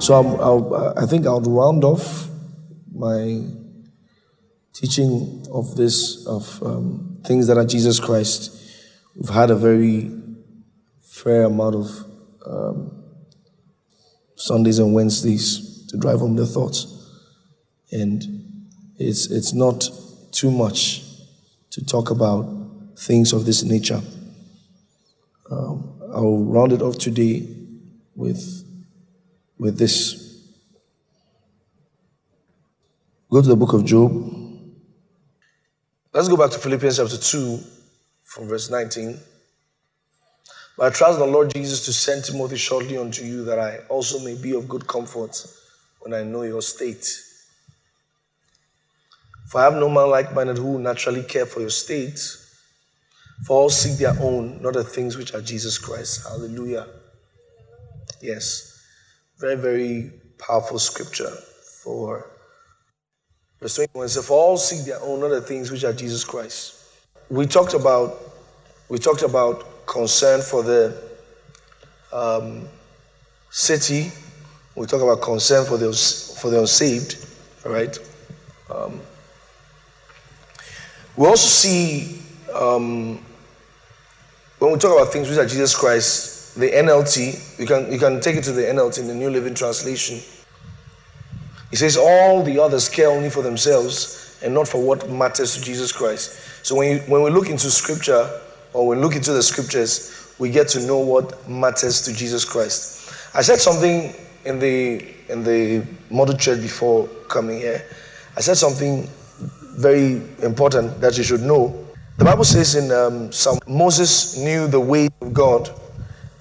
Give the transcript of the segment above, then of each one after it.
So I'll, I think I'll round off my teaching of this, of um, things that are Jesus Christ. We've had a very fair amount of um, Sundays and Wednesdays to drive home the thoughts. And it's, it's not too much to talk about things of this nature. Um, I'll round it off today with, with this. Go to the book of Job. Let's go back to Philippians chapter 2 from verse 19. But I trust the Lord Jesus to send Timothy shortly unto you that I also may be of good comfort when I know your state. For I have no man like minded who naturally care for your state. For all seek their own, not the things which are Jesus Christ. Hallelujah. Yes. Very, very powerful scripture for verse 21. says, For all seek their own, not the things which are Jesus Christ. We talked about we talked about concern for the um, city. We talk about concern for the for the unsaved. All right. Um, we also see um, when we talk about things which are Jesus Christ, the NLT, you can, you can take it to the NLT in the New Living Translation. He says, All the others care only for themselves and not for what matters to Jesus Christ. So when, you, when we look into scripture or when we look into the scriptures, we get to know what matters to Jesus Christ. I said something in the in the model church before coming here. I said something very important that you should know the Bible says in um, Psalm Moses knew the way of God,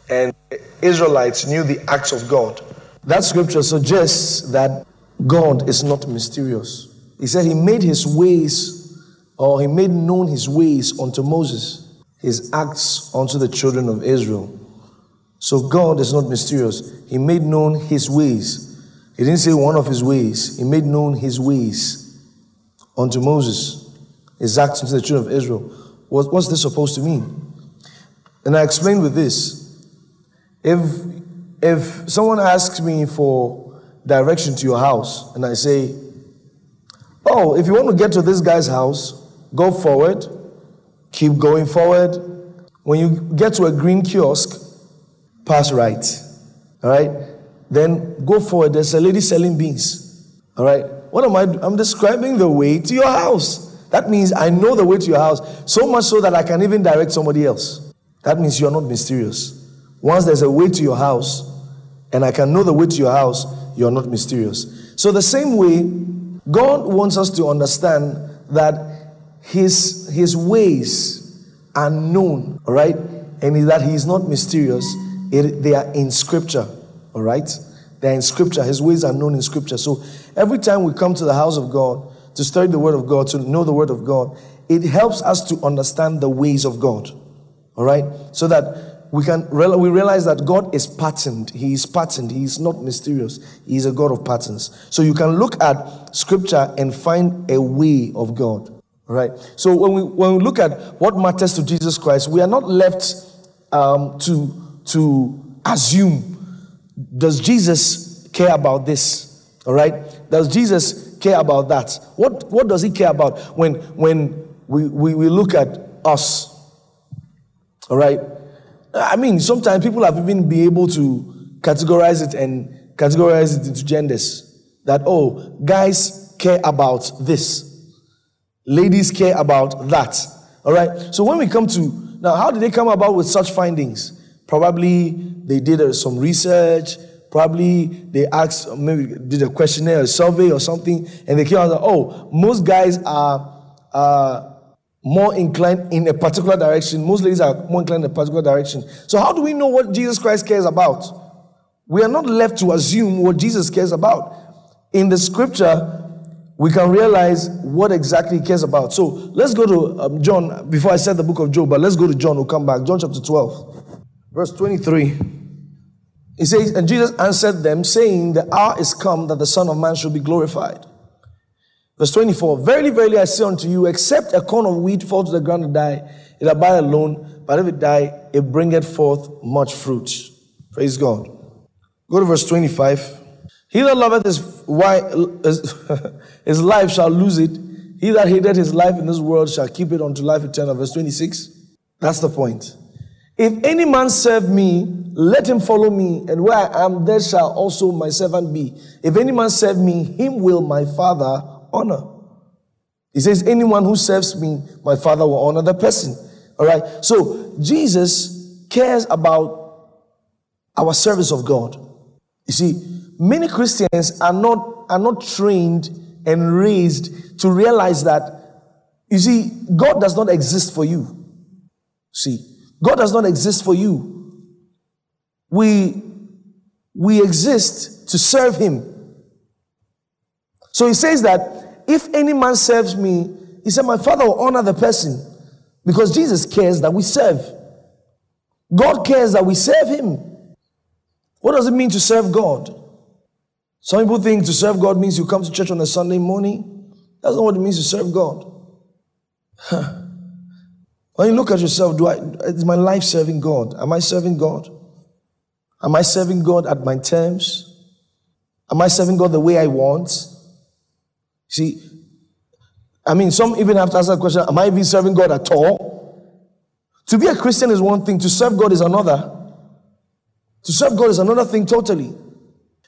and Israelites knew the acts of God. That scripture suggests that God is not mysterious. He said he made his ways, or he made known his ways unto Moses, his acts unto the children of Israel. So God is not mysterious. He made known his ways. He didn't say one of his ways, he made known his ways unto Moses his acts unto the children of Israel. What, what's this supposed to mean? And I explained with this. If if someone asks me for direction to your house and I say, Oh, if you want to get to this guy's house, go forward, keep going forward. When you get to a green kiosk, pass right. All right? Then go forward. There's a lady selling beans. All right? What am I? I'm describing the way to your house. That means I know the way to your house, so much so that I can even direct somebody else. That means you're not mysterious. Once there's a way to your house, and I can know the way to your house, you're not mysterious. So, the same way, God wants us to understand that His, his ways are known, all right? And that He is not mysterious, it, they are in Scripture, all right? They're in Scripture. His ways are known in Scripture. So, every time we come to the house of God, to study the Word of God, to know the Word of God, it helps us to understand the ways of God. All right? So that we can we realize that God is patterned. He is patterned. He is not mysterious. He is a God of patterns. So you can look at scripture and find a way of God. Right? So when we when we look at what matters to Jesus Christ, we are not left um, to to assume does Jesus care about this? All right? Does Jesus care about that? What, what does he care about when, when we, we, we look at us? All right? I mean, sometimes people have even been able to categorize it and categorize it into genders. That, oh, guys care about this, ladies care about that. All right? So when we come to, now, how did they come about with such findings? Probably they did uh, some research, Probably they asked, maybe did a questionnaire, a survey or something, and they came out oh, most guys are uh, more inclined in a particular direction. Most ladies are more inclined in a particular direction. So, how do we know what Jesus Christ cares about? We are not left to assume what Jesus cares about. In the scripture, we can realize what exactly he cares about. So, let's go to um, John, before I said the book of Job, but let's go to John, we'll come back. John chapter 12, verse 23. He says, and Jesus answered them, saying, The hour is come that the Son of Man should be glorified. Verse 24, Verily, verily, I say unto you, except a corn of wheat fall to the ground and die, it abide alone, but if it die, it bringeth forth much fruit. Praise God. Go to verse 25. He that loveth his, wife, his life shall lose it. He that hated his life in this world shall keep it unto life eternal. Verse 26. That's the point. If any man serve me, let him follow me, and where I am, there shall also my servant be. If any man serve me, him will my Father honor. He says, Anyone who serves me, my Father will honor the person. All right. So Jesus cares about our service of God. You see, many Christians are not, are not trained and raised to realize that, you see, God does not exist for you. See, God does not exist for you. We, we exist to serve Him. So He says that if any man serves me, He said, My Father will honor the person because Jesus cares that we serve. God cares that we serve Him. What does it mean to serve God? Some people think to serve God means you come to church on a Sunday morning. That's not what it means to serve God. When you look at yourself, do I is my life serving God? Am I serving God? Am I serving God at my terms? Am I serving God the way I want? See, I mean, some even have to ask that question, am I even serving God at all? To be a Christian is one thing, to serve God is another. To serve God is another thing totally.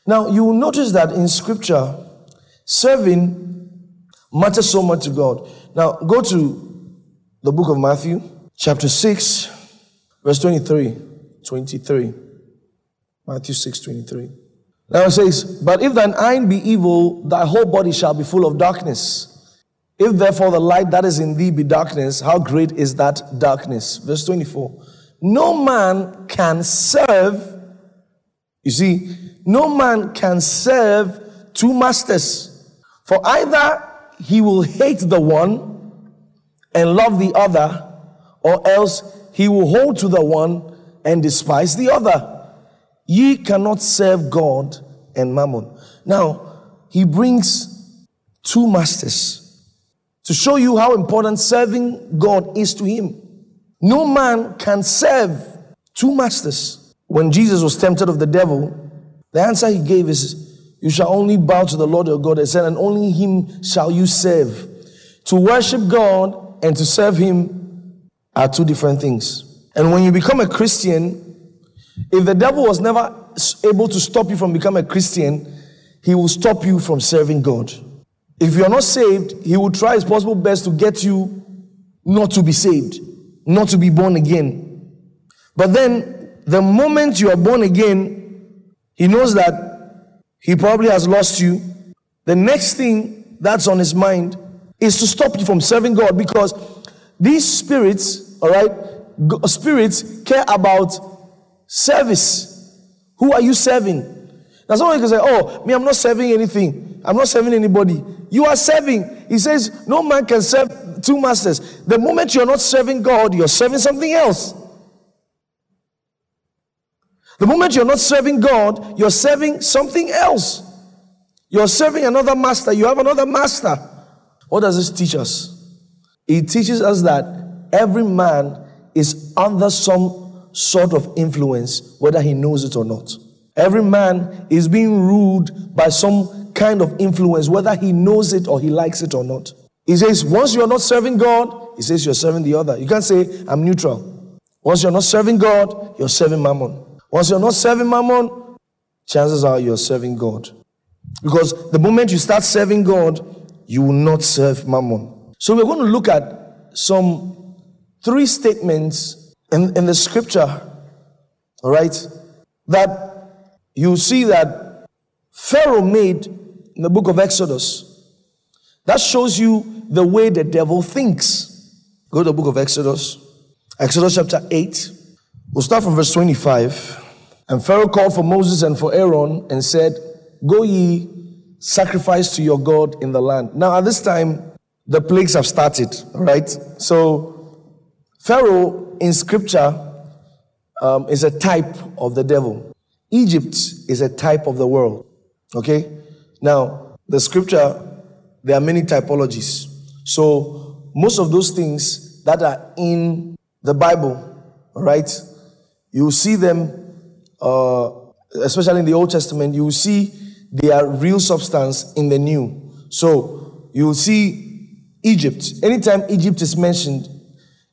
Now, you will notice that in scripture, serving matters so much to God. Now, go to the book of Matthew, chapter 6, verse 23. 23. Matthew 6, 23. Now it says, But if thine eye be evil, thy whole body shall be full of darkness. If therefore the light that is in thee be darkness, how great is that darkness? Verse 24. No man can serve, you see, no man can serve two masters. For either he will hate the one and love the other, or else he will hold to the one and despise the other. Ye cannot serve God and mammon. Now, he brings two masters to show you how important serving God is to him. No man can serve two masters. When Jesus was tempted of the devil, the answer he gave is, You shall only bow to the Lord your God, and said, and only him shall you serve. To worship God and to serve Him are two different things. And when you become a Christian, if the devil was never able to stop you from becoming a Christian, he will stop you from serving God. If you're not saved, he will try his possible best to get you not to be saved, not to be born again. But then, the moment you are born again, he knows that he probably has lost you. The next thing that's on his mind is to stop you from serving God because these spirits, all right, spirits care about service. Who are you serving? Now, someone can say, Oh, me, I'm not serving anything. I'm not serving anybody. You are serving. He says, No man can serve two masters. The moment you're not serving God, you're serving something else. The moment you're not serving God, you're serving something else. You're serving another master. You have another master. What does this teach us? It teaches us that every man is under some sort of influence, whether he knows it or not. Every man is being ruled by some kind of influence, whether he knows it or he likes it or not. He says, once you're not serving God, he says you're serving the other. You can't say, I'm neutral. Once you're not serving God, you're serving mammon. Once you're not serving mammon, chances are you're serving God. Because the moment you start serving God, you will not serve mammon. So we're going to look at some three statements in, in the scripture, all right, that you see that Pharaoh made in the book of Exodus. That shows you the way the devil thinks. Go to the book of Exodus, Exodus chapter 8. We'll start from verse 25. And Pharaoh called for Moses and for Aaron and said, Go ye sacrifice to your God in the land. Now, at this time, the plagues have started, right? So, Pharaoh in scripture um, is a type of the devil. Egypt is a type of the world, okay? Now, the scripture, there are many typologies. So, most of those things that are in the Bible, right? You see them, uh, especially in the Old Testament, you see they are real substance in the new. So you see Egypt. Anytime Egypt is mentioned,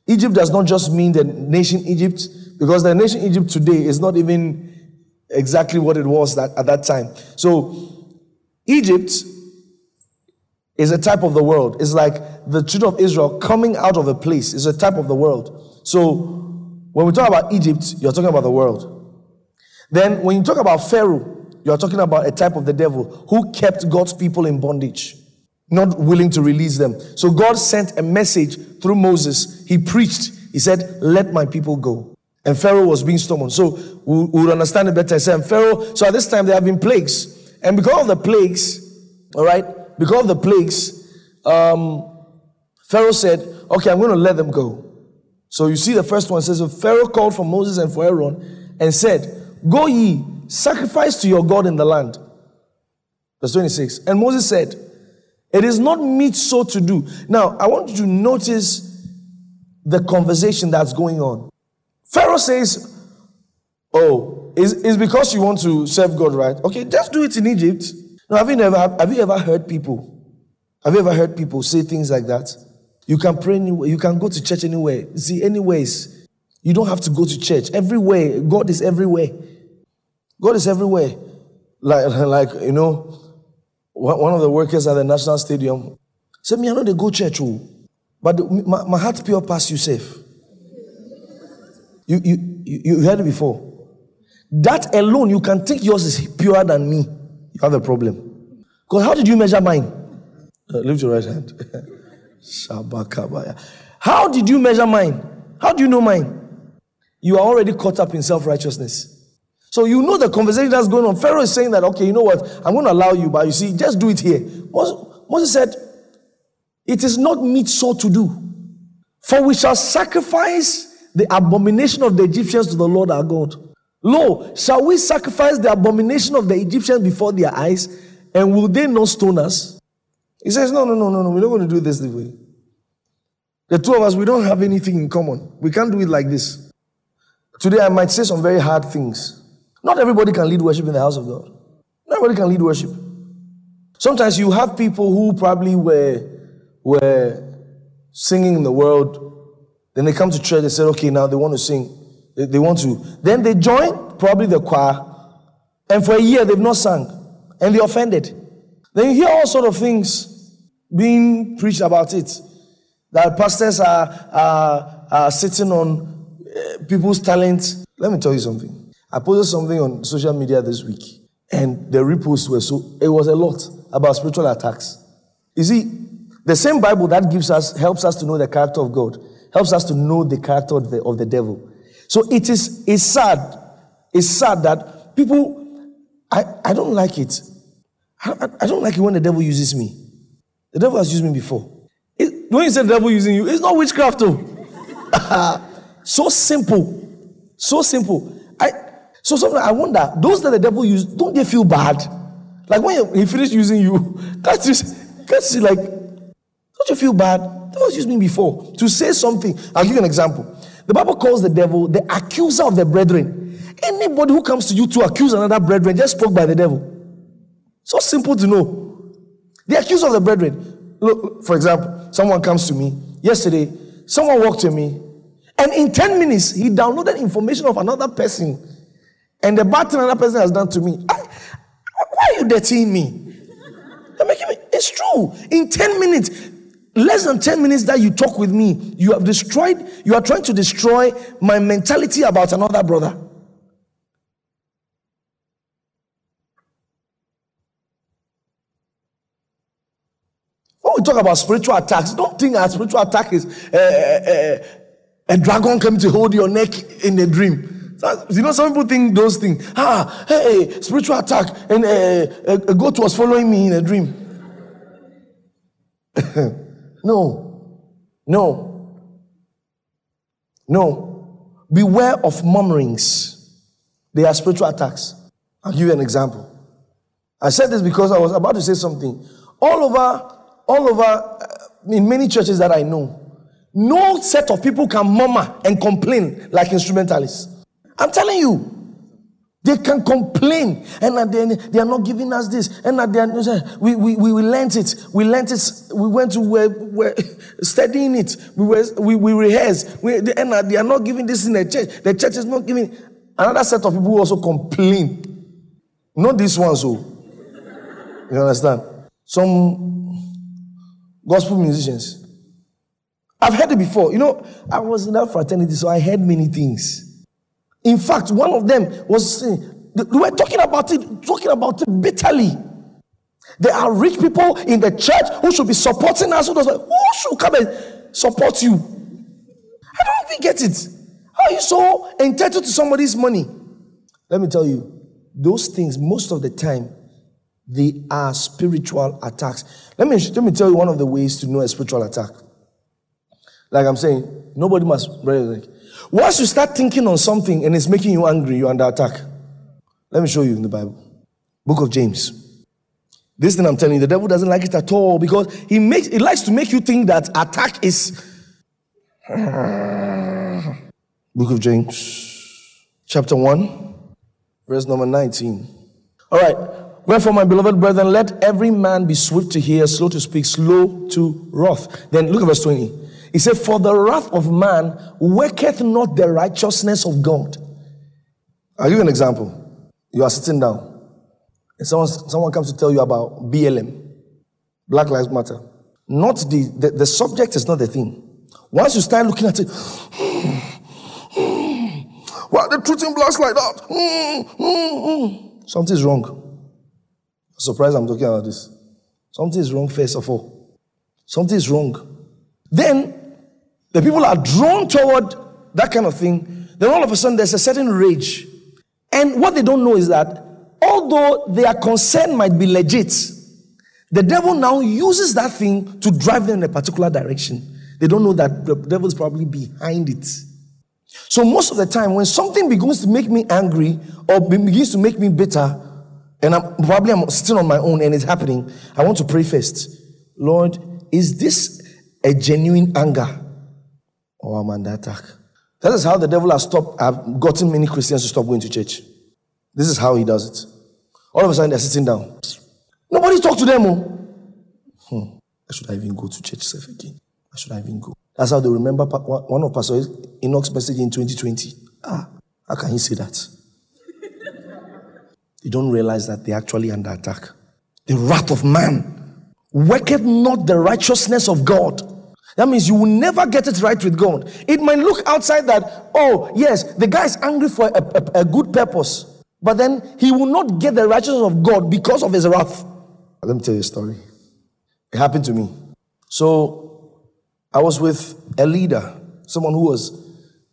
Egypt does not just mean the nation Egypt, because the nation Egypt today is not even exactly what it was that, at that time. So Egypt is a type of the world. It's like the children of Israel coming out of a place. It's a type of the world. So when we talk about Egypt, you're talking about the world. Then when you talk about Pharaoh, you're talking about a type of the devil who kept God's people in bondage, not willing to release them. So God sent a message through Moses. He preached. He said, Let my people go. And Pharaoh was being stubborn. So we would understand it better. He said, Pharaoh, so at this time there have been plagues. And because of the plagues, all right, because of the plagues, um, Pharaoh said, Okay, I'm going to let them go. So you see, the first one says, Pharaoh called for Moses and for Aaron and said, Go ye, sacrifice to your God in the land. Verse 26. And Moses said, It is not meet so to do. Now, I want you to notice the conversation that's going on. Pharaoh says, Oh, is is because you want to serve God, right? Okay, just do it in Egypt. Now, have you ever have you ever heard people? Have you ever heard people say things like that? You can pray anywhere, you can go to church anywhere. See, anyways, you don't have to go to church. Everywhere, God is everywhere. God is everywhere. Like, like you know, one of the workers at the National Stadium said, Me, I know they go church, oh, but my, my heart pure past you safe. You, you, you heard it before. That alone, you can think yours is purer than me. You have a problem. Because how did you measure mine? Uh, lift your right hand. How did you measure mine? How do you know mine? You are already caught up in self righteousness. So you know the conversation that's going on. Pharaoh is saying that, okay, you know what? I'm going to allow you, but you see, just do it here. Moses said, It is not meet so to do. For we shall sacrifice the abomination of the Egyptians to the Lord our God. Lo, shall we sacrifice the abomination of the Egyptians before their eyes? And will they not stone us? He says, No, no, no, no, no, we're not going to do this this way. The two of us, we don't have anything in common. We can't do it like this. Today, I might say some very hard things. Not everybody can lead worship in the house of God. Not everybody can lead worship. Sometimes you have people who probably were, were singing in the world. Then they come to church, they say, okay, now they want to sing. They, they want to. Then they join probably the choir. And for a year, they've not sung. And they're offended. Then you hear all sort of things being preached about it. That pastors are, are, are sitting on uh, people's talent. Let me tell you something. I posted something on social media this week, and the reposts were so, it was a lot about spiritual attacks. You see, the same Bible that gives us, helps us to know the character of God, helps us to know the character of the, of the devil. So it is, it's sad, it's sad that people, I, I don't like it. I, I don't like it when the devil uses me. The devil has used me before. It, when you say the devil using you, it's not witchcraft, though. so simple. So simple. So sometimes I wonder, those that the devil use, don't they feel bad? Like when he finished using you, can't you, can't you like, don't you feel bad? The devil used me before to say something. I'll give you an example. The Bible calls the devil the accuser of the brethren. Anybody who comes to you to accuse another brethren just spoke by the devil. So simple to know. The accuser of the brethren. Look, for example, someone comes to me yesterday, someone walked to me, and in 10 minutes, he downloaded information of another person. And the bad thing another person has done to me. I, why are you dirtying me? You're making me, it's true. In 10 minutes, less than 10 minutes that you talk with me, you have destroyed, you are trying to destroy my mentality about another brother. When we talk about spiritual attacks, don't think a spiritual attack is uh, uh, a dragon coming to hold your neck in a dream. You know, some people think those things. Ah, hey, spiritual attack, and uh, a goat was following me in a dream. no, no, no. Beware of murmurings. They are spiritual attacks. I'll give you an example. I said this because I was about to say something. All over all over uh, in many churches that I know, no set of people can murmur and complain like instrumentalists. I'm telling you. They can complain, and then they are not giving us this, and then we, we, we, we learned it, we learned it, we went to we're, we're studying it, we were we, we rehearsed, we, and they are not giving this in the church. The church is not giving. Another set of people also complain. Not this one, so you understand? Some gospel musicians. I've heard it before. You know, I was in that fraternity, so I heard many things. In fact, one of them was uh, saying, they were talking about it, talking about it bitterly. There are rich people in the church who should be supporting us. Who, should come and support you? I don't even get it. How are you so entitled to somebody's money? Let me tell you, those things, most of the time, they are spiritual attacks. Let me, let me tell you one of the ways to know a spiritual attack. Like I'm saying, nobody must. Once you start thinking on something and it's making you angry, you're under attack. Let me show you in the Bible. Book of James. This thing I'm telling you, the devil doesn't like it at all because he makes he likes to make you think that attack is Book of James, chapter 1, verse number 19. All right. Wherefore, my beloved brethren, let every man be swift to hear, slow to speak, slow to wrath. Then look at verse 20. He said, For the wrath of man worketh not the righteousness of God. I'll give you an example. You are sitting down, and someone, someone comes to tell you about BLM, Black Lives Matter. Not the, the, the subject is not the thing. Once you start looking at it, why are they treating blacks like that? Something is wrong. I'm surprised I'm talking about this. Something is wrong, first of all. Something is wrong. Then the people are drawn toward that kind of thing. Then all of a sudden, there's a certain rage. And what they don't know is that although their concern might be legit, the devil now uses that thing to drive them in a particular direction. They don't know that the devil is probably behind it. So, most of the time, when something begins to make me angry or begins to make me bitter, and I'm probably I'm sitting on my own and it's happening, I want to pray first. Lord, is this a genuine anger? Or I'm under attack. That is how the devil has stopped, I've gotten many Christians to stop going to church. This is how he does it. All of a sudden, they're sitting down. Nobody talk to them. Oh. Hmm. Should I even go to church self again? I should I even go? That's how they remember one of Pastor Enoch's message in 2020. Ah, how can he say that? they don't realize that they're actually under attack. The wrath of man worketh not the righteousness of God. That means you will never get it right with God. It might look outside that, oh, yes, the guy is angry for a, a, a good purpose, but then he will not get the righteousness of God because of his wrath. Let me tell you a story. It happened to me. So I was with a leader, someone who was,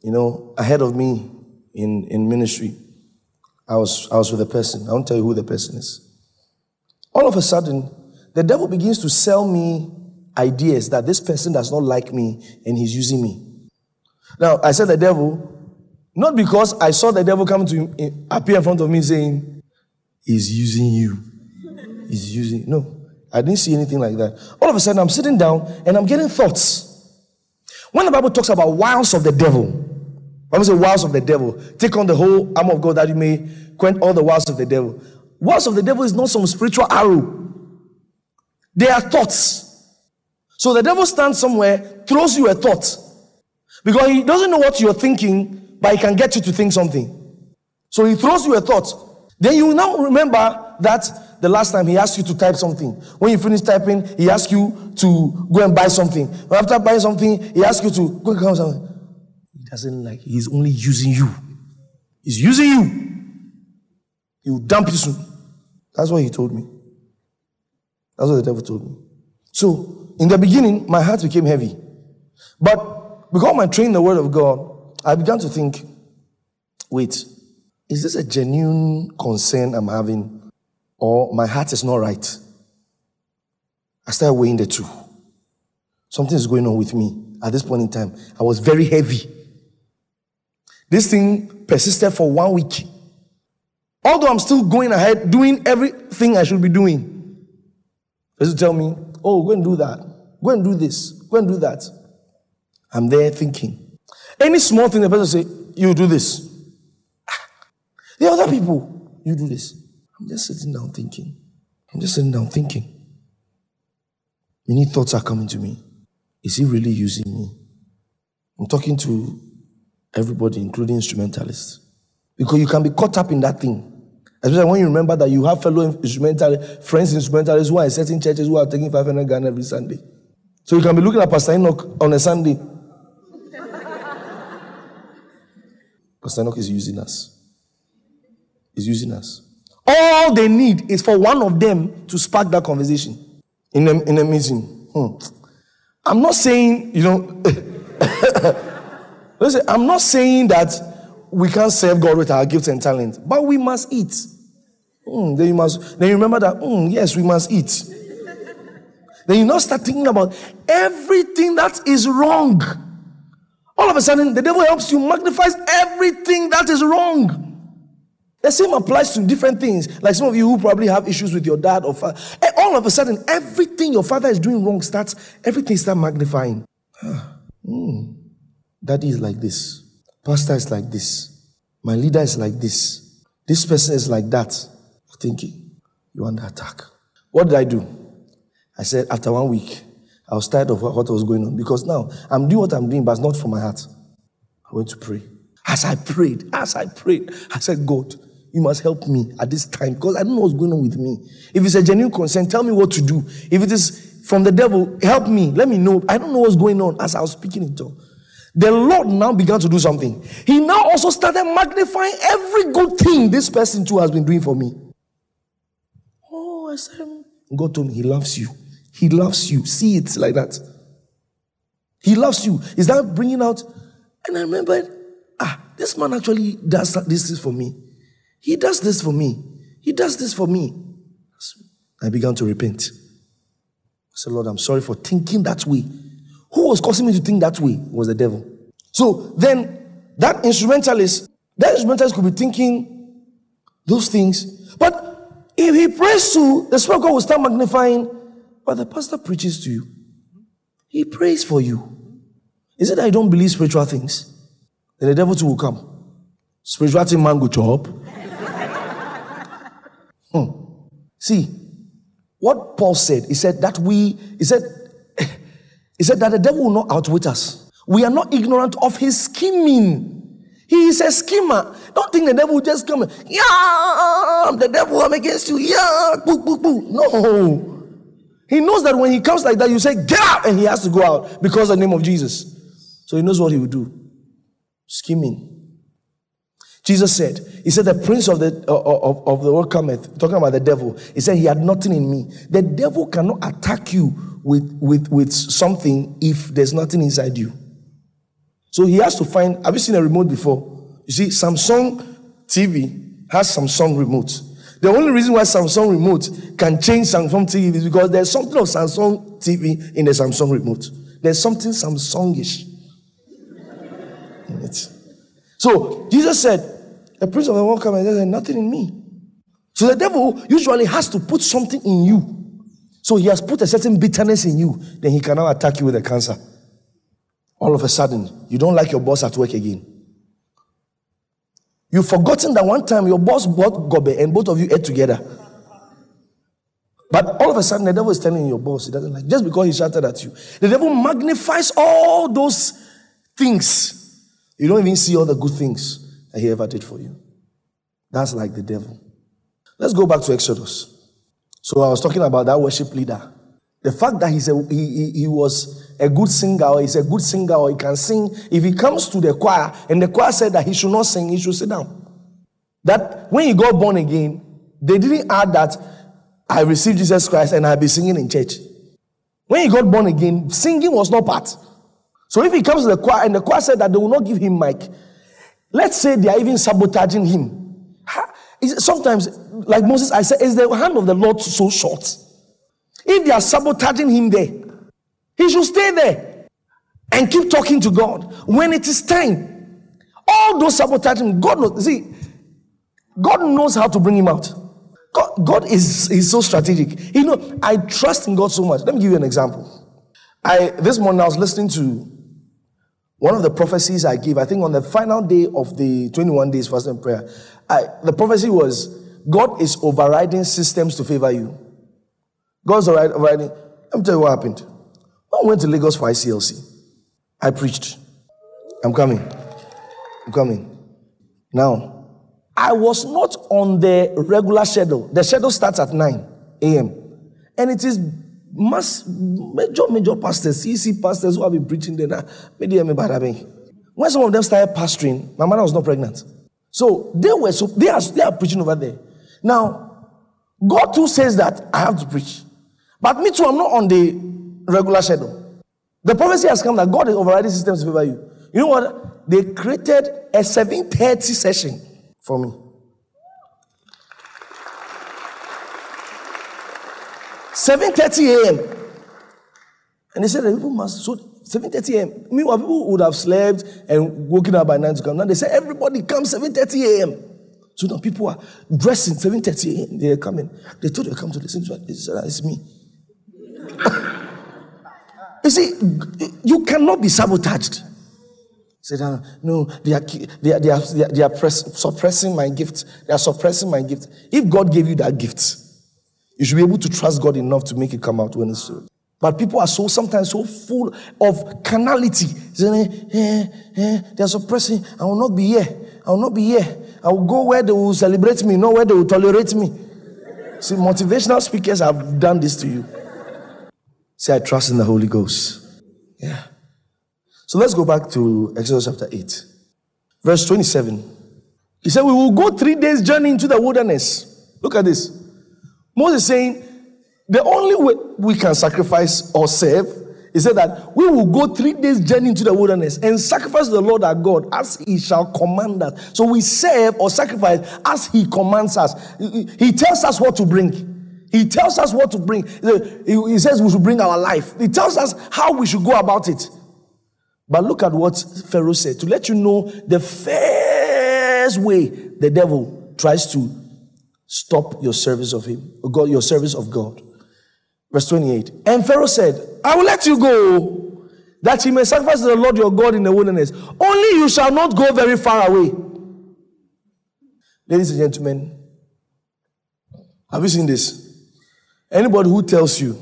you know, ahead of me in, in ministry. I was, I was with a person. I won't tell you who the person is. All of a sudden, the devil begins to sell me ideas that this person does not like me and he's using me. Now, I said the devil, not because I saw the devil come to him, eh, appear in front of me saying, He's using you. He's using. No, I didn't see anything like that. All of a sudden, I'm sitting down and I'm getting thoughts. When the Bible talks about wiles of the devil, Bible says wiles of the devil. Take on the whole arm of God that you may quench all the wiles of the devil. Wiles of the devil is not some spiritual arrow. They are thoughts. So the devil stands somewhere, throws you a thought. Because he doesn't know what you're thinking, but he can get you to think something. So he throws you a thought. Then you now remember that the last time he asked you to type something. When you finish typing, he asked you to go and buy something. After buying something, he asks you to go and come something. He doesn't like, he's only using you. He's using you. He will dump you soon. That's what he told me. That's what the devil told me. So in the beginning, my heart became heavy. But because I'm trained the word of God, I began to think, wait, is this a genuine concern I'm having? Or my heart is not right? I started weighing the two. Something is going on with me at this point in time. I was very heavy. This thing persisted for one week. Although I'm still going ahead doing everything I should be doing. Does it tell me, Oh, go and do that. Go and do this. Go and do that. I'm there thinking. Any small thing the person say, you do this. Ah. The other people, you do this. I'm just sitting down thinking. I'm just sitting down thinking. Many thoughts are coming to me. Is he really using me? I'm talking to everybody, including instrumentalists. Because you can be caught up in that thing. Especially when you remember that you have fellow instrumental friends instrumentalists who are in certain churches who are taking 500 Ghana every Sunday. So you can be looking at Pastor Enoch on a Sunday. Pastor Enoch is using us. He's using us. All they need is for one of them to spark that conversation in a, in a meeting. Hmm. I'm not saying, you know, listen, I'm not saying that we can't serve God with our gifts and talent, but we must eat. Mm, then you must then you remember that mm, yes, we must eat. then you now start thinking about everything that is wrong. All of a sudden, the devil helps you magnifies everything that is wrong. The same applies to different things. Like some of you who probably have issues with your dad or father. All of a sudden, everything your father is doing wrong starts, everything starts magnifying. mm, daddy is like this. Pastor is like this. My leader is like this. This person is like that. Thinking, you're under attack. What did I do? I said, after one week, I was tired of what was going on because now I'm doing what I'm doing, but it's not for my heart. I went to pray. As I prayed, as I prayed, I said, God, you must help me at this time because I don't know what's going on with me. If it's a genuine concern, tell me what to do. If it is from the devil, help me. Let me know. I don't know what's going on as I was speaking in tongues. The Lord now began to do something. He now also started magnifying every good thing this person too has been doing for me. I said, God told me He loves you. He loves you. See it like that. He loves you. Is that bringing out? And I remembered, ah, this man actually does this for me. He does this for me. He does this for me. I began to repent. I said, Lord, I'm sorry for thinking that way. Who was causing me to think that way? It was the devil. So then that instrumentalist, that instrumentalist could be thinking those things. But if he prays to, the Spirit God will start magnifying. But the pastor preaches to you. He prays for you. Is it that I don't believe spiritual things? Then the devil too will come. Spirituality man go chop. hmm. See, what Paul said, he said that we, he said, he said that the devil will not outwit us. We are not ignorant of his scheming. He is a schemer. Don't think the devil just come. Yeah, the devil, I'm against you. Yeah, boo, boo, boo. No. He knows that when he comes like that, you say, get out, and he has to go out because of the name of Jesus. So he knows what he will do. Scheming. Jesus said, He said, the prince of the of, of the world cometh, talking about the devil. He said, He had nothing in me. The devil cannot attack you with, with, with something if there's nothing inside you. So he has to find. Have you seen a remote before? You see, Samsung TV has Samsung remote. The only reason why Samsung remote can change Samsung TV is because there's something of Samsung TV in the Samsung remote. There's something Samsungish in it. So Jesus said, The prince of the world come and there's nothing in me. So the devil usually has to put something in you so he has put a certain bitterness in you, then he can now attack you with a cancer. All of a sudden, you don't like your boss at work again. You've forgotten that one time your boss bought gobe and both of you ate together. But all of a sudden, the devil is telling your boss he doesn't like just because he shouted at you. The devil magnifies all those things. You don't even see all the good things that he ever did for you. That's like the devil. Let's go back to Exodus. So I was talking about that worship leader. The fact that he, he, he was a good singer or he's a good singer or he can sing. If he comes to the choir and the choir said that he should not sing, he should sit down. That when he got born again, they didn't add that I received Jesus Christ and I'll be singing in church. When he got born again, singing was not part. So if he comes to the choir and the choir said that they will not give him mic, let's say they are even sabotaging him. Sometimes, like Moses, I said, is the hand of the Lord so short? If they are sabotaging him there, he should stay there and keep talking to God. When it is time, all those sabotaging, God knows. See, God knows how to bring him out. God, God is, is so strategic. You know, I trust in God so much. Let me give you an example. I this morning I was listening to one of the prophecies I gave. I think on the final day of the 21 days fasting prayer, I, the prophecy was God is overriding systems to favor you. God's overriding. Let me tell you what happened. I went to Lagos for ICLC. I preached. I'm coming. I'm coming. Now, I was not on the regular schedule. The schedule starts at 9 a.m. And it is mass, major, major pastors, CC pastors who have been preaching there. When some of them started pastoring, my mother was not pregnant. So they were so they are they are preaching over there. Now, God too says that I have to preach. But me too, I'm not on the regular schedule. The prophecy has come that God is overriding systems to favor you. You know what? They created a 7:30 session for me. 7:30 a.m. And they said that people must so 7:30 a.m. Meanwhile, people would have slept and woken up by 9 to come. Now they say everybody come 7:30 a.m. So now people are dressing 7:30 a.m. They're coming. They told they come to listen to it. They said, ah, it's me. you see, you cannot be sabotaged. Say, no, no they are, they are, they are, they are, press, suppressing my gift. They are suppressing my gift. If God gave you that gift, you should be able to trust God enough to make it come out when it's true. But people are so sometimes so full of carnality. Saying, eh, eh, they are suppressing. I will not be here. I will not be here. I will go where they will celebrate me, not where they will tolerate me. See, motivational speakers have done this to you. Say, I trust in the Holy Ghost. Yeah. So let's go back to Exodus chapter 8, verse 27. He said, We will go three days' journey into the wilderness. Look at this. Moses saying, The only way we can sacrifice or serve he said that we will go three days' journey into the wilderness and sacrifice the Lord our God as He shall command us. So we serve or sacrifice as He commands us. He tells us what to bring. He tells us what to bring. He says we should bring our life. He tells us how we should go about it. But look at what Pharaoh said to let you know the first way the devil tries to stop your service of him, God, your service of God. Verse 28. And Pharaoh said, I will let you go, that you may sacrifice to the Lord your God in the wilderness. Only you shall not go very far away. Ladies and gentlemen, have you seen this? Anybody who tells you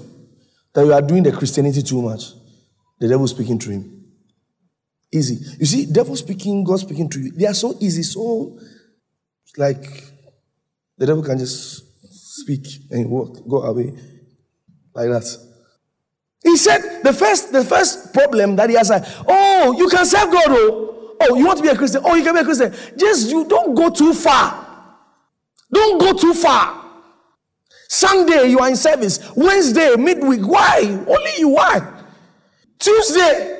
that you are doing the Christianity too much, the devil speaking to him. Easy. You see, devil speaking, God speaking to you, they are so easy, so like the devil can just speak and walk, go away like that. He said the first the first problem that he has said, oh, you can serve God, oh, oh, you want to be a Christian, oh, you can be a Christian. Just you don't go too far. Don't go too far. Sunday you are in service. Wednesday midweek. Why? Only you. Why? Tuesday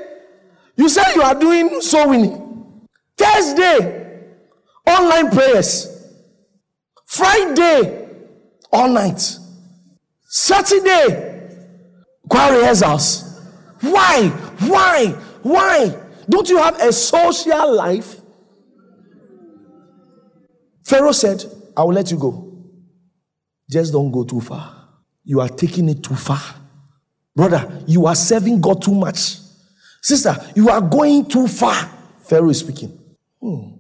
you say you are doing soul winning. Thursday, online prayers. Friday, all night. Saturday, choir rehearsals. Why? Why? Why? Don't you have a social life? Pharaoh said, I will let you go. Just don't go too far. You are taking it too far. Brother, you are serving God too much. Sister, you are going too far. Pharaoh is speaking. Hmm.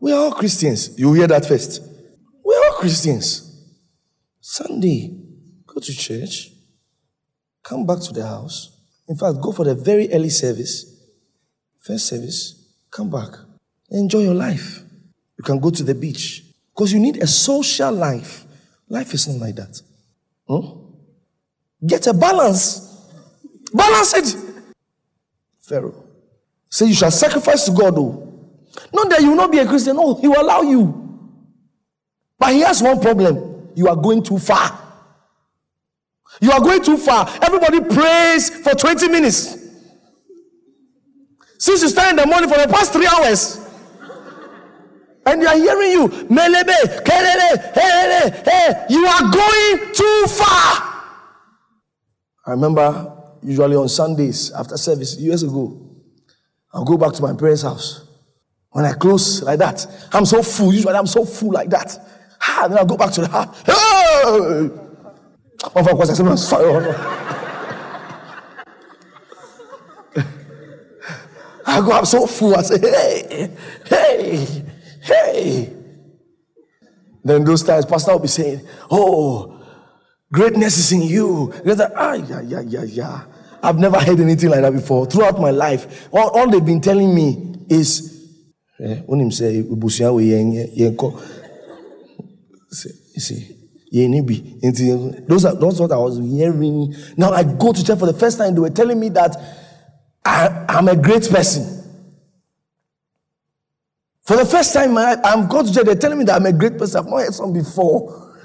We are all Christians. You hear that first. We are all Christians. Sunday, go to church, come back to the house. In fact, go for the very early service, first service, come back, enjoy your life. You can go to the beach because you need a social life. Life is not like that. Hmm? Get a balance. Balance it. Pharaoh. Say you shall sacrifice to God, oh. Not that you will not be a Christian, no, he will allow you. But he has one problem. You are going too far. You are going too far. Everybody prays for 20 minutes. Since you started in the morning for the past three hours. And they are hearing you. Melebe, kelele, hey, hey, you are going too far. I remember usually on Sundays after service years ago. I'll go back to my parents' house. When I close like that, I'm so full. Usually I'm so full like that. Ah, then I'll go back to the house. Hey! Of course, I said. I go, I'm so full. I say, hey, hey, hey. Then those times, Pastor will be saying, Oh, greatness is in you. Ah, yeah, yeah, yeah, yeah. I've never heard anything like that before. Throughout my life, all, all they've been telling me is, eh, when him say, "Busia we yen- yen. See. Those are those what I was hearing. Now I go to church for the first time. They were telling me that I, I'm a great person. For the first time, I, I'm to church. They're telling me that I'm a great person. I've not heard some before.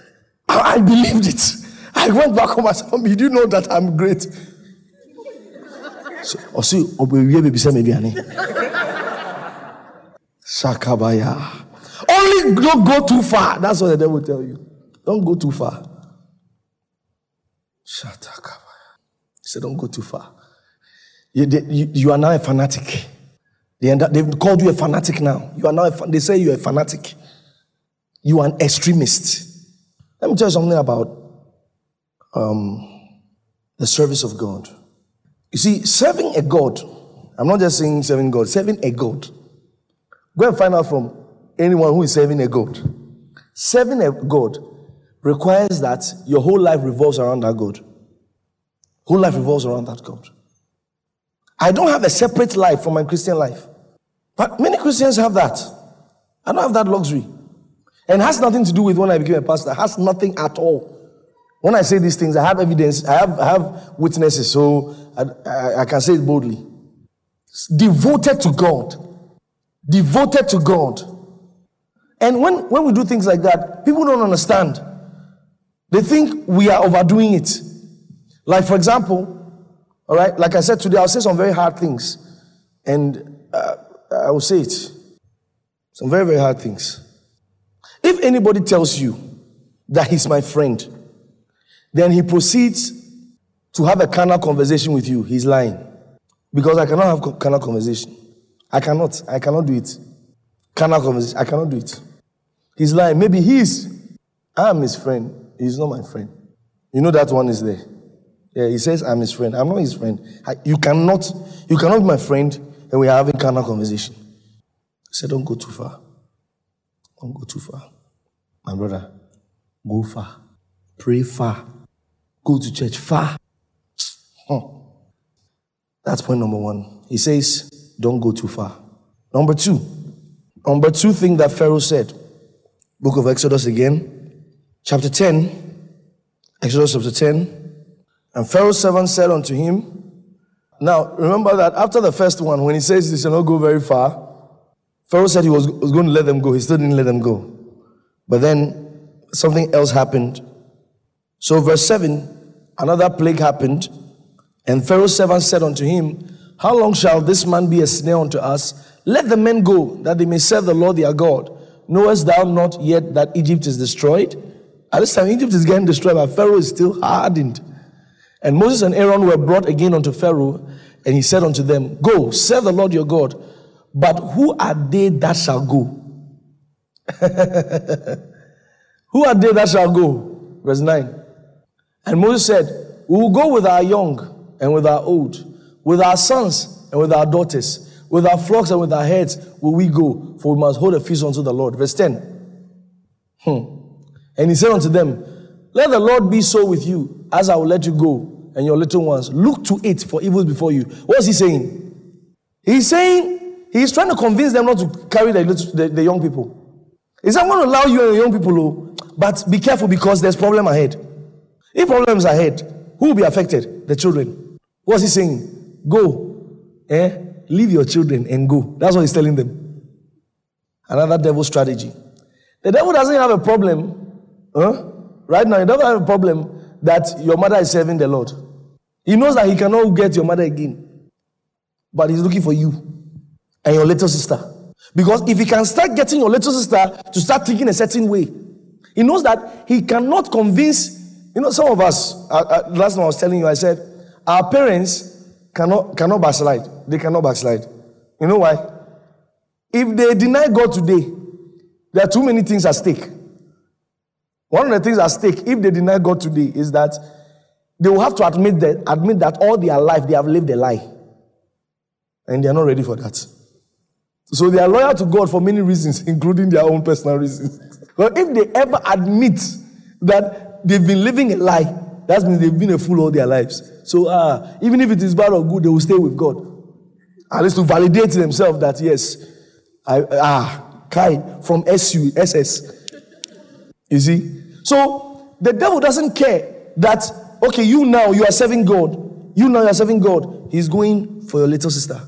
I, I believed it. I went back home. I said, "Mommy, do you know that I'm great? So, ɔsi ɔbɛwie baabi sɛ mɛduane sakabaya only don't go too far that's what the devil will tell you don't go too far shatakabaya he said don't go too far you, you, you are now a fanatic they end up, they've called you a fanatic now you are now a, they say you're a fanatic you are an extremist let me tell you something about um, the service of god you see, serving a God, I'm not just saying serving God, serving a God. Go and find out from anyone who is serving a God. Serving a God requires that your whole life revolves around that God. Whole life revolves around that God. I don't have a separate life from my Christian life. But many Christians have that. I don't have that luxury. And has nothing to do with when I became a pastor. It has nothing at all. When I say these things, I have evidence, I have, I have witnesses, so I, I, I can say it boldly. Devoted to God. Devoted to God. And when, when we do things like that, people don't understand. They think we are overdoing it. Like, for example, all right, like I said today, I'll say some very hard things. And uh, I will say it. Some very, very hard things. If anybody tells you that he's my friend, then he proceeds to have a carnal conversation with you. He's lying. Because I cannot have carnal conversation. I cannot. I cannot do it. Carnal conversation. I cannot do it. He's lying. Maybe he's, I'm his friend. He's not my friend. You know that one is there. Yeah, he says I'm his friend. I'm not his friend. I- you cannot, you cannot be my friend and we are having carnal conversation. He said, don't go too far. Don't go too far. My brother, go far. Pray far. Go to church far. Huh. That's point number one. He says, don't go too far. Number two, number two thing that Pharaoh said, book of Exodus again, chapter 10, Exodus chapter 10. And Pharaoh's servant said unto him, now remember that after the first one, when he says he shall not go very far, Pharaoh said he was, was going to let them go. He still didn't let them go. But then something else happened. So, verse 7 another plague happened, and Pharaoh's servant said unto him, How long shall this man be a snare unto us? Let the men go, that they may serve the Lord their God. Knowest thou not yet that Egypt is destroyed? At this time, Egypt is getting destroyed, but Pharaoh is still hardened. And Moses and Aaron were brought again unto Pharaoh, and he said unto them, Go, serve the Lord your God. But who are they that shall go? who are they that shall go? Verse 9. And Moses said, We will go with our young and with our old, with our sons and with our daughters, with our flocks and with our heads will we go, for we must hold a feast unto the Lord. Verse 10. Hmm. And he said unto them, Let the Lord be so with you, as I will let you go, and your little ones. Look to it for evils before you. What's he saying? He's saying, he's trying to convince them not to carry the, little, the, the young people. He said, I'm going to allow you and young people, oh, but be careful because there's problem ahead. If problems ahead, who will be affected? The children. What's he saying? Go. Eh? Leave your children and go. That's what he's telling them. Another devil strategy. The devil doesn't have a problem. Huh? Right now, you don't have a problem that your mother is serving the Lord. He knows that he cannot get your mother again. But he's looking for you and your little sister. Because if he can start getting your little sister to start thinking a certain way, he knows that he cannot convince. You know, some of us, uh, uh, last time I was telling you, I said, our parents cannot, cannot backslide. They cannot backslide. You know why? If they deny God today, there are too many things at stake. One of the things at stake, if they deny God today, is that they will have to admit that, admit that all their life they have lived a lie. And they are not ready for that. So they are loyal to God for many reasons, including their own personal reasons. But if they ever admit that they've been living a lie, that means they've been a fool all their lives. So uh, even if it is bad or good, they will stay with God. At least to validate themselves that yes, I ah Kai from SU SS. You see? So the devil doesn't care that okay, you now you are serving God. You now you are serving God. He's going for your little sister.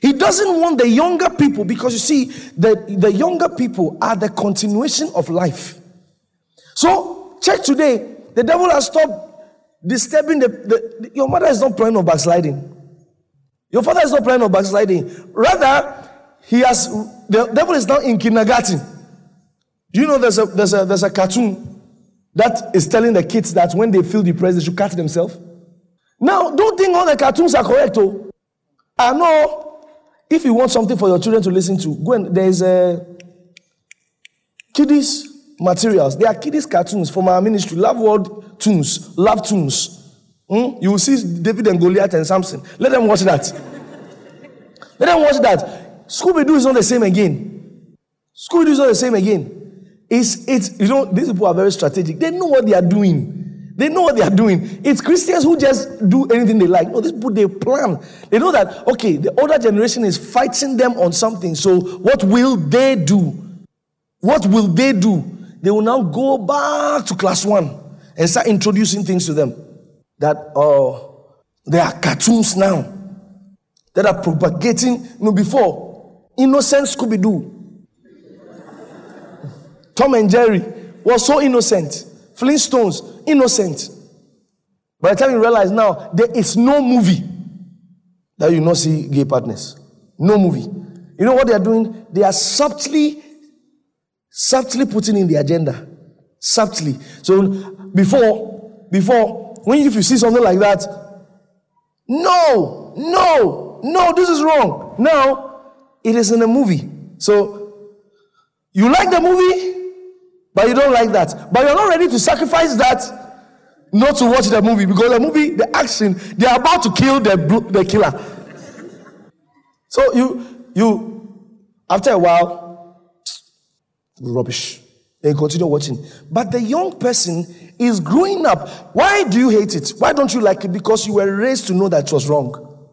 He doesn't want the younger people because you see, the, the younger people are the continuation of life. So, check today, the devil has stopped disturbing the, the your mother is not planning on backsliding. Your father is not planning on backsliding. Rather, he has the devil is now in kindergarten. Do you know there's a there's a there's a cartoon that is telling the kids that when they feel depressed, they should cut themselves? Now, don't think all the cartoons are correct, oh. I know if you want something for your children to listen to, go and there's a kiddies materials. There are kiddies cartoons from our ministry, Love World Tunes, Love Tunes. Hmm? You will see David and Goliath and Samson. Let them watch that. Let them watch that. Scooby Doo is not the same again. Scooby Doo is not the same again. It's, it's, you know, these people are very strategic. They know what they are doing. They know what they are doing. It's Christians who just do anything they like. No, these people, they plan. They know that, okay, the older generation is fighting them on something. So, what will they do? What will they do? They will now go back to class one and start introducing things to them. That, oh, there are cartoons now that are propagating. You know, before, innocent Scooby Doo. Tom and Jerry was so innocent. Flintstones, innocent. By the time you realize now, there is no movie that you not see gay partners. No movie. You know what they are doing? They are subtly, subtly putting in the agenda. Subtly. So before, before, when if you see something like that, no, no, no, this is wrong. Now it is in a movie. So you like the movie, but you don't like that. But you're not ready to sacrifice that not to watch the movie because the movie, the action, they are about to kill the, the killer. So you, you, after a while, rubbish. They continue watching. But the young person is growing up. Why do you hate it? Why don't you like it? Because you were raised to know that it was wrong.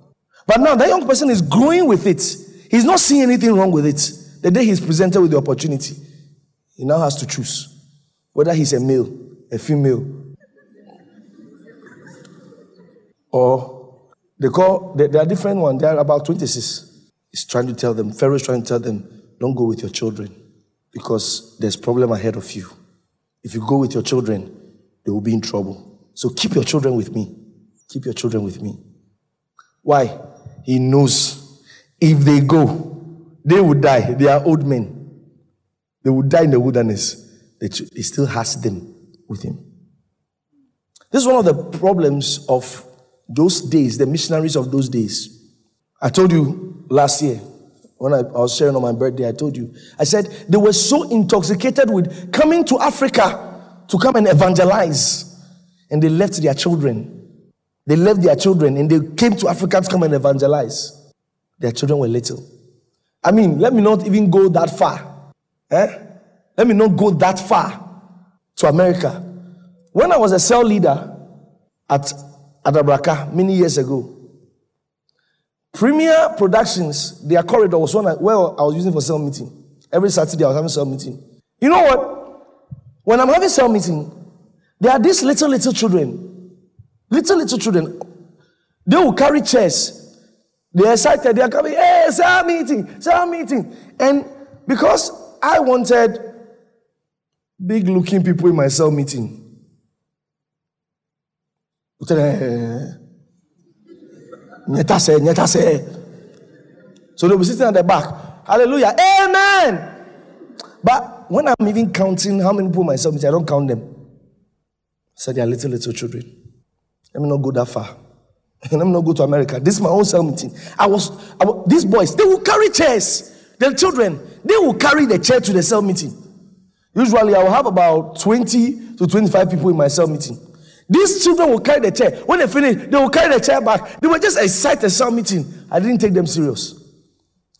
But now that young person is growing with it. He's not seeing anything wrong with it. The day he's presented with the opportunity, he now has to choose whether he's a male, a female, or they call, there are different ones. There are about 26. He's trying to tell them, Pharaoh is trying to tell them, don't go with your children because there's problem ahead of you. If you go with your children, they will be in trouble. So keep your children with me. Keep your children with me. Why? He knows if they go, they will die. They are old men. They will die in the wilderness. He still has them with him. This is one of the problems of those days, the missionaries of those days. I told you last year when I, I was sharing on my birthday, I told you, I said they were so intoxicated with coming to Africa to come and evangelize, and they left their children. They left their children and they came to Africa to come and evangelize. Their children were little. I mean, let me not even go that far. Eh? Let me not go that far to America. When I was a cell leader at Adabraka many years ago, Premier Productions, their corridor was one where I was using for cell meeting. Every Saturday I was having cell meeting. You know what? When I'm having cell meeting, there are these little, little children. Little, little children. They will carry chairs. They're excited. They are coming, hey, cell meeting, cell meeting. And because I wanted big looking people in my cell meeting. Eh, so they'll be sitting at the back. Hallelujah. Amen. But when I'm even counting how many people in my cell meeting, I don't count them. So they are little, little children. Let me not go that far. Let me not go to America. This is my own cell meeting. I was, I was these boys, they will carry chairs. The children, they will carry the chair to the cell meeting. Usually, I will have about 20 to 25 people in my cell meeting. These children will carry the chair. When they finish, they will carry the chair back. They were just excited cell meeting. I didn't take them serious.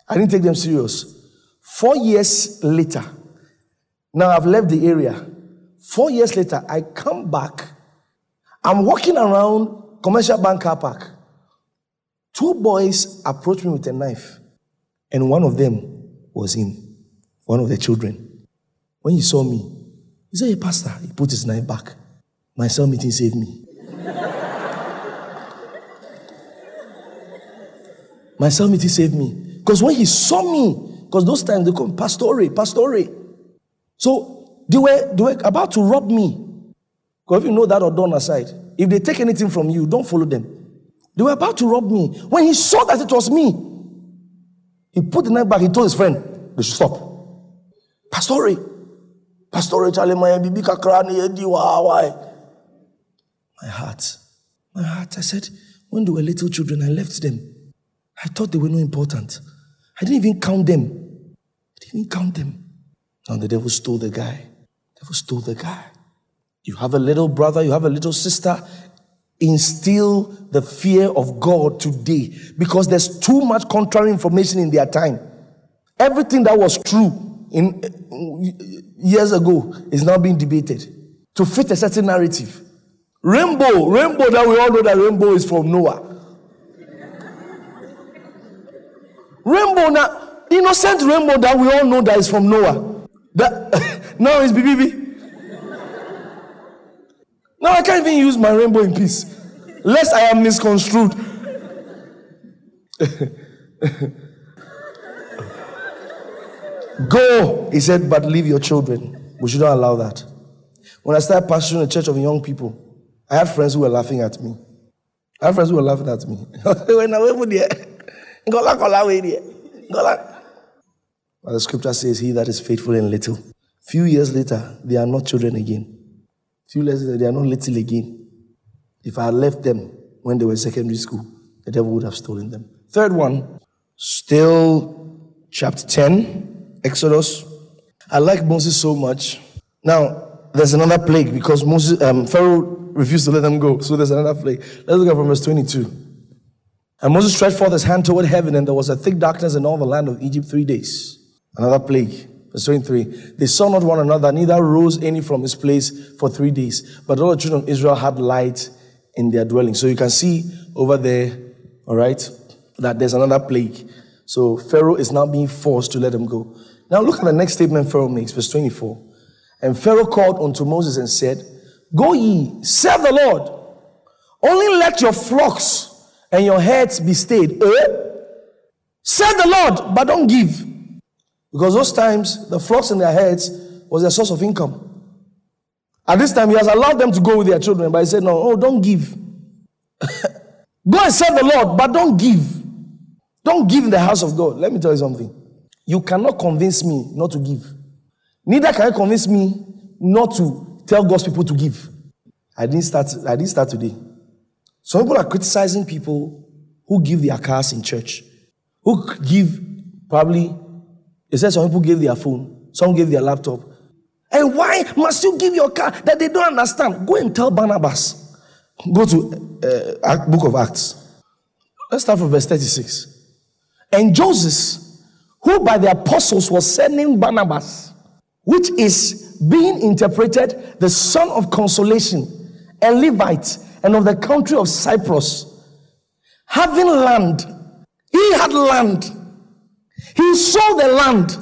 I didn't take them serious. Four years later, Now I've left the area. Four years later, I come back. I'm walking around commercial bank car park. Two boys approach me with a knife, and one of them was him, one of the children. When he saw me, he said, Hey, Pastor, he put his knife back. My cell meeting saved me. My cell meeting saved me. Because when he saw me, because those times they come, me Pastore, Pastore. So they were, they were about to rob me. Because if you know that or don't aside, if they take anything from you, don't follow them. They were about to rob me. When he saw that it was me, he put the knife back. He told his friend, they should stop. Pastore, Charlie, my baby, why? Eh. My heart, my heart. I said, when they were little children, I left them. I thought they were not important. I didn't even count them. I didn't count them. Now the devil stole the guy. The devil stole the guy. You have a little brother, you have a little sister. Instill the fear of God today because there's too much contrary information in their time. Everything that was true in uh, years ago is now being debated to fit a certain narrative. Rainbow, rainbow that we all know that rainbow is from Noah. Rainbow now, innocent rainbow that we all know that is from Noah. That now is BBB. Now I can't even use my rainbow in peace, lest I am misconstrued. Go, he said, but leave your children. We should not allow that. When I started pastoring a church of young people, I had friends who were laughing at me. I had friends who were laughing at me. when I went there, but the scripture says, He that is faithful in little. Few years later, they are not children again. Few years later, they are not little again. If I had left them when they were secondary school, the devil would have stolen them. Third one, still chapter 10, Exodus. I like Moses so much. Now, there's another plague because Moses, um, Pharaoh refused to let them go. So there's another plague. Let's look at from verse 22. And Moses stretched forth his hand toward heaven, and there was a thick darkness in all the land of Egypt three days. Another plague. Verse 23. They saw not one another, neither rose any from his place for three days. But all the children of Israel had light in their dwelling. So you can see over there, all right, that there's another plague. So Pharaoh is now being forced to let them go. Now look at the next statement Pharaoh makes, verse 24. And Pharaoh called unto Moses and said, Go ye, serve the Lord. Only let your flocks and your heads be stayed. Eh? Serve the Lord, but don't give. Because those times, the flocks in their heads was their source of income. At this time, he has allowed them to go with their children, but he said, No, oh, don't give. go and serve the Lord, but don't give. Don't give in the house of God. Let me tell you something. You cannot convince me not to give. Neither can you convince me not to tell God's people to give. I didn't start, I didn't start today. Some people are criticizing people who give their cars in church, who give probably, they said some people gave their phone, some gave their laptop. And why must you give your car that they don't understand? Go and tell Barnabas. Go to uh, Book of Acts. Let's start from verse 36. And Joseph, who by the apostles was sending Barnabas, which is being interpreted the son of consolation, a Levite, and of the country of Cyprus, having land. He had land. He sold the land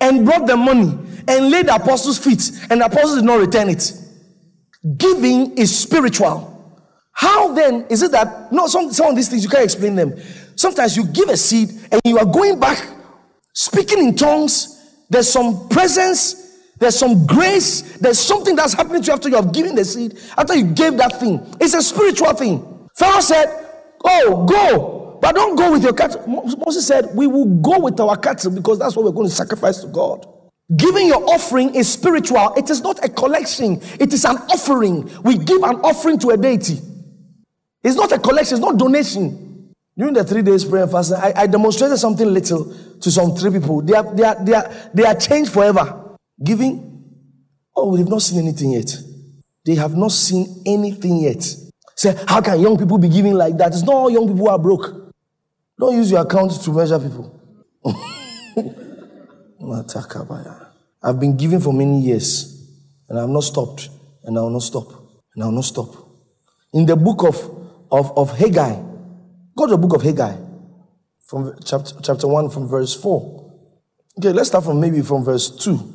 and brought the money and laid the apostles' feet, and the apostles did not return it. Giving is spiritual. How then is it that no some, some of these things you can't explain them? Sometimes you give a seed and you are going back speaking in tongues. There's some presence there's some grace. There's something that's happening to you after you have given the seed, after you gave that thing. It's a spiritual thing. Pharaoh said, Oh, go, but don't go with your cattle. Moses said, We will go with our cattle because that's what we're going to sacrifice to God. Giving your offering is spiritual, it is not a collection, it is an offering. We give an offering to a deity. It's not a collection, it's not donation. During the three days prayer and fasting, I, I demonstrated something little to some three people. They are, they are, they are, they are changed forever. Giving? Oh, we've not seen anything yet. They have not seen anything yet. Say, how can young people be giving like that? It's not all young people are broke. Don't use your account to measure people. I've been giving for many years, and I've not stopped, and I will not stop, and I will not stop. In the book of, of, of Haggai, go to the book of Haggai, from chapter, chapter 1, from verse 4. Okay, let's start from maybe from verse 2.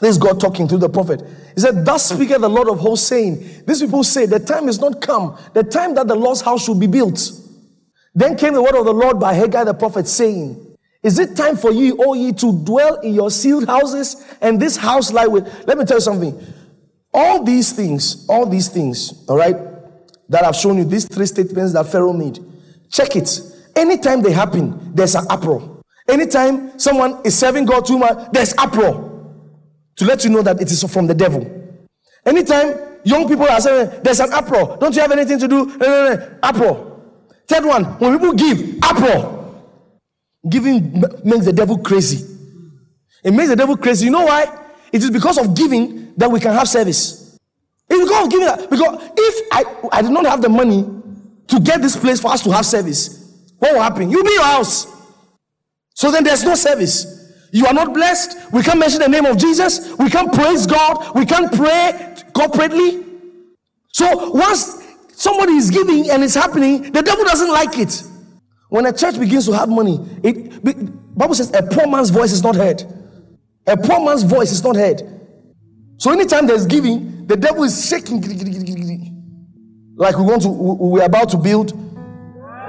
This is God talking through the prophet. He said, Thus speaketh the Lord of hosts, saying, These people say, The time is not come, the time that the Lord's house should be built. Then came the word of the Lord by Haggai the prophet, saying, Is it time for ye, O ye, to dwell in your sealed houses, and this house lie with? Let me tell you something. All these things, all these things, all right, that I've shown you, these three statements that Pharaoh made, check it. Anytime they happen, there's an uproar. Anytime someone is serving God too much, there's uproar to let you know that it is from the devil. Anytime young people are saying there's an uproar, don't you have anything to do? No, no, no. Uproar. Third one, when people give, uproar. Giving makes the devil crazy. It makes the devil crazy. You know why? It is because of giving that we can have service. It's because of giving that. Because if I, I did not have the money to get this place for us to have service, what will happen? You'll be your house. So then there's no service. You are not blessed. We can't mention the name of Jesus. We can't praise God. We can't pray corporately. So once somebody is giving and it's happening, the devil doesn't like it. When a church begins to have money, it Bible says a poor man's voice is not heard. A poor man's voice is not heard. So anytime there's giving, the devil is shaking. Like we want to, we're about to build.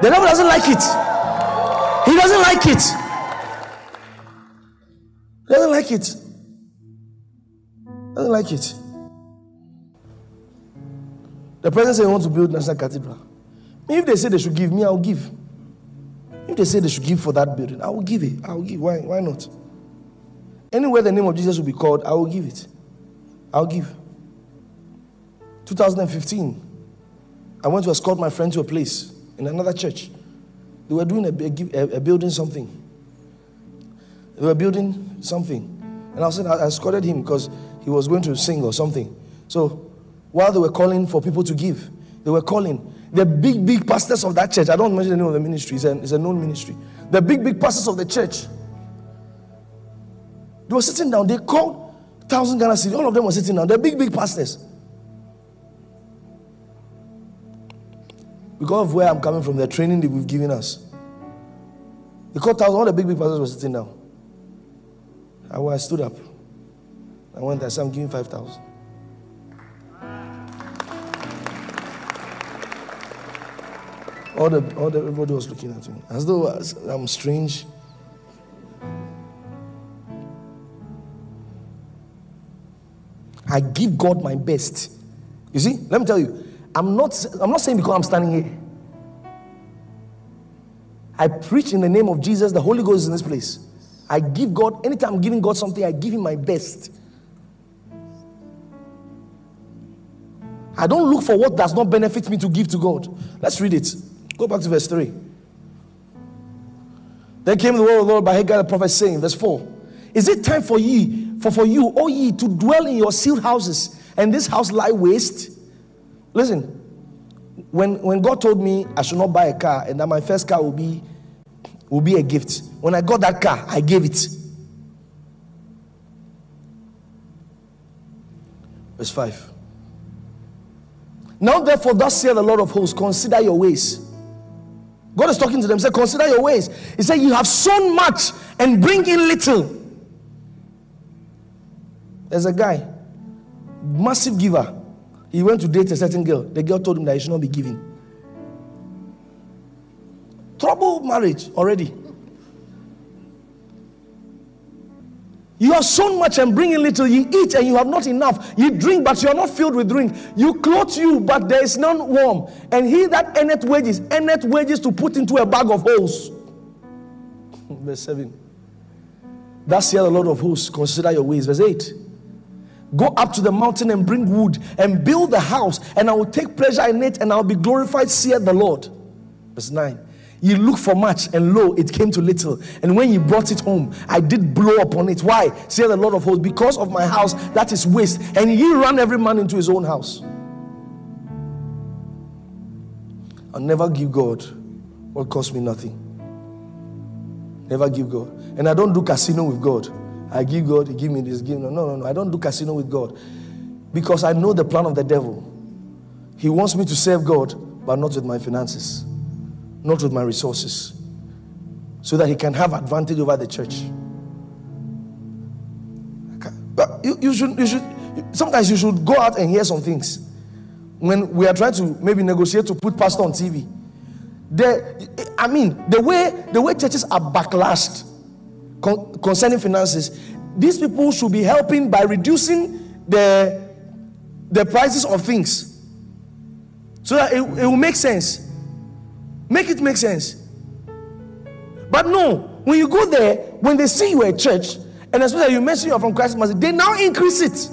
The devil doesn't like it. He doesn't like it. He Doesn't like it. Doesn't like it. The president said he wants to build National Cathedral. If they say they should give me, I'll give. If they say they should give for that building, I will give it. I will give. Why, why not? Anywhere the name of Jesus will be called, I will give it. I'll give. 2015, I went to escort my friend to a place in another church. They were doing a, a, a building something. They were building something. And I said, I escorted him because he was going to sing or something. So while they were calling for people to give, they were calling. The big, big pastors of that church, I don't mention the name of the ministry, it's a, it's a known ministry. The big, big pastors of the church, they were sitting down. They called thousand Ghana cedi. All of them were sitting down. The big, big pastors. Because of where I'm coming from, the training that we've given us. They called thousand. All the big, big pastors were sitting down. I, I stood up. I went there, so I'm giving 5,000. All the, all the, everybody was looking at me as though I'm strange. I give God my best. You see, let me tell you, I'm not, I'm not saying because I'm standing here. I preach in the name of Jesus, the Holy Ghost is in this place. I give God, anytime I'm giving God something, I give Him my best. I don't look for what does not benefit me to give to God. Let's read it. Go back to verse 3. Then came the word of the Lord by Haggai the prophet saying, verse 4 Is it time for ye, for, for you, O ye, to dwell in your sealed houses, and this house lie waste? Listen, when, when God told me I should not buy a car and that my first car will be will be a gift. When I got that car, I gave it. Verse 5. Now, therefore, thus saith the Lord of hosts, consider your ways. God is talking to them, say, consider your ways. He said, You have sown much and bring in little. There's a guy, massive giver. He went to date a certain girl. The girl told him that he should not be giving trouble marriage already. You have sown much and bring in little. You eat and you have not enough. You drink, but you are not filled with drink. You clothe you, but there is none warm. And he that earneth wages, earneth wages to put into a bag of holes. Verse 7. That's saith the Lord of hosts, consider your ways. Verse 8. Go up to the mountain and bring wood and build the house, and I will take pleasure in it, and I will be glorified, saith the Lord. Verse 9. You look for much, and lo, it came to little. And when you brought it home, I did blow upon it. Why? Say the Lord of hosts, because of my house that is waste. And he ran every man into his own house. I'll never give God what cost me nothing. Never give God. And I don't do casino with God. I give God, He give me this, give me. No, no, no. I don't do casino with God. Because I know the plan of the devil. He wants me to serve God, but not with my finances, not with my resources, so that he can have advantage over the church. But you, you should, you should, sometimes you should go out and hear some things. When we are trying to maybe negotiate to put pastor on TV, the, I mean, the way the way churches are backlashed con- concerning finances, these people should be helping by reducing the the prices of things so that it, it will make sense. Make it make sense. But no, when you go there, when they see you at church, and especially you mention you're from Christ they now increase it.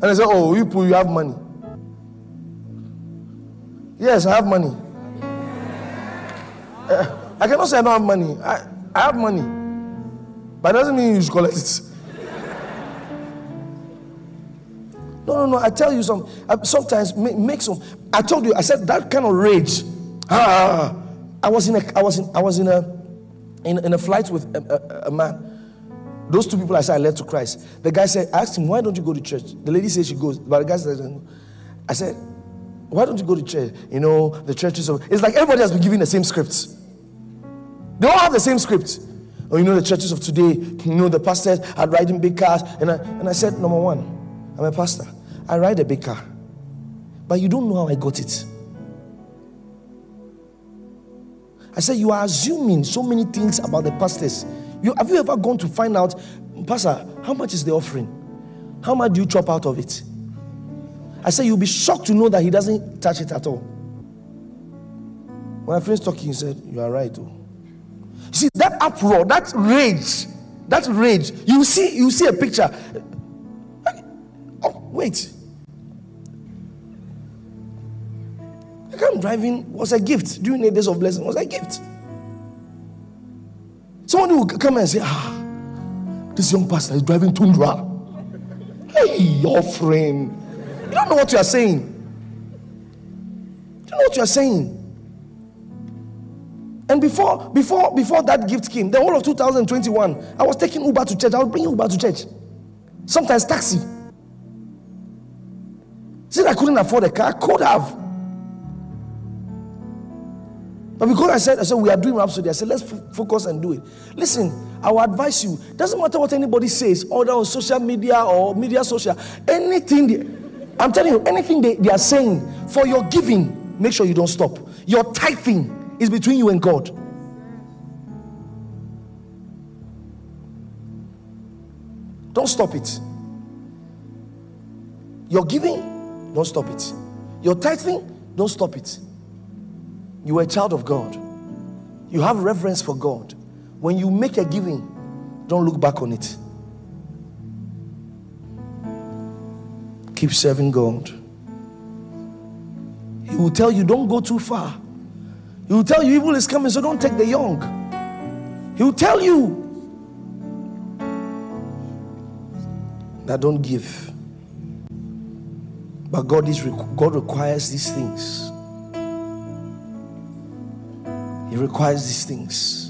And they say, Oh, you, you have money. Yes, I have money. Uh, I cannot say I don't have money. I, I have money. But it doesn't mean you should collect it. No, no, no. I tell you some. Sometimes make, some. I told you. I said that kind of rage. Ah, I was in a. I was in. I was in a. In, in a flight with a, a, a man. Those two people I said I led to Christ. The guy said, I asked him, why don't you go to church? The lady said she goes, but the guy said, I said, why don't you go to church? You know, the churches of it's like everybody has been given the same scripts. They all have the same script. Oh, you know, the churches of today, you know, the pastors are riding big cars. And I, and I said, number one, I'm a pastor. I ride a big car. But you don't know how I got it. I said, You are assuming so many things about the pastors. You, have you ever gone to find out, Pastor, how much is the offering? How much do you chop out of it? I said, You'll be shocked to know that he doesn't touch it at all. When I finished talking, he said, You are right. Oh. See, that uproar, that rage, that rage, you see, you see a picture. Oh, wait. Car I'm driving was a gift during the days of blessing, was a gift. Somebody will come and say, Ah, this young pastor is driving Tundra. Hey, your friend. You don't know what you are saying. You don't know what you are saying. And before, before, before that gift came, the whole of 2021, I was taking Uber to church. I was bringing Uber to church. Sometimes taxi. Since I couldn't afford a car, I could have. But because I said, I said we are doing Rhapsody, I said let's f- focus and do it. Listen, I will advise you. Doesn't matter what anybody says, or on social media or media social, anything. They, I'm telling you, anything they, they are saying for your giving, make sure you don't stop. Your tithing is between you and God. Don't stop it. Your giving, don't stop it. Your tithing, don't stop it. You are a child of God. You have reverence for God. When you make a giving, don't look back on it. Keep serving God. He will tell you, don't go too far. He will tell you, evil is coming, so don't take the young. He will tell you that don't give. But God is God requires these things. He requires these things.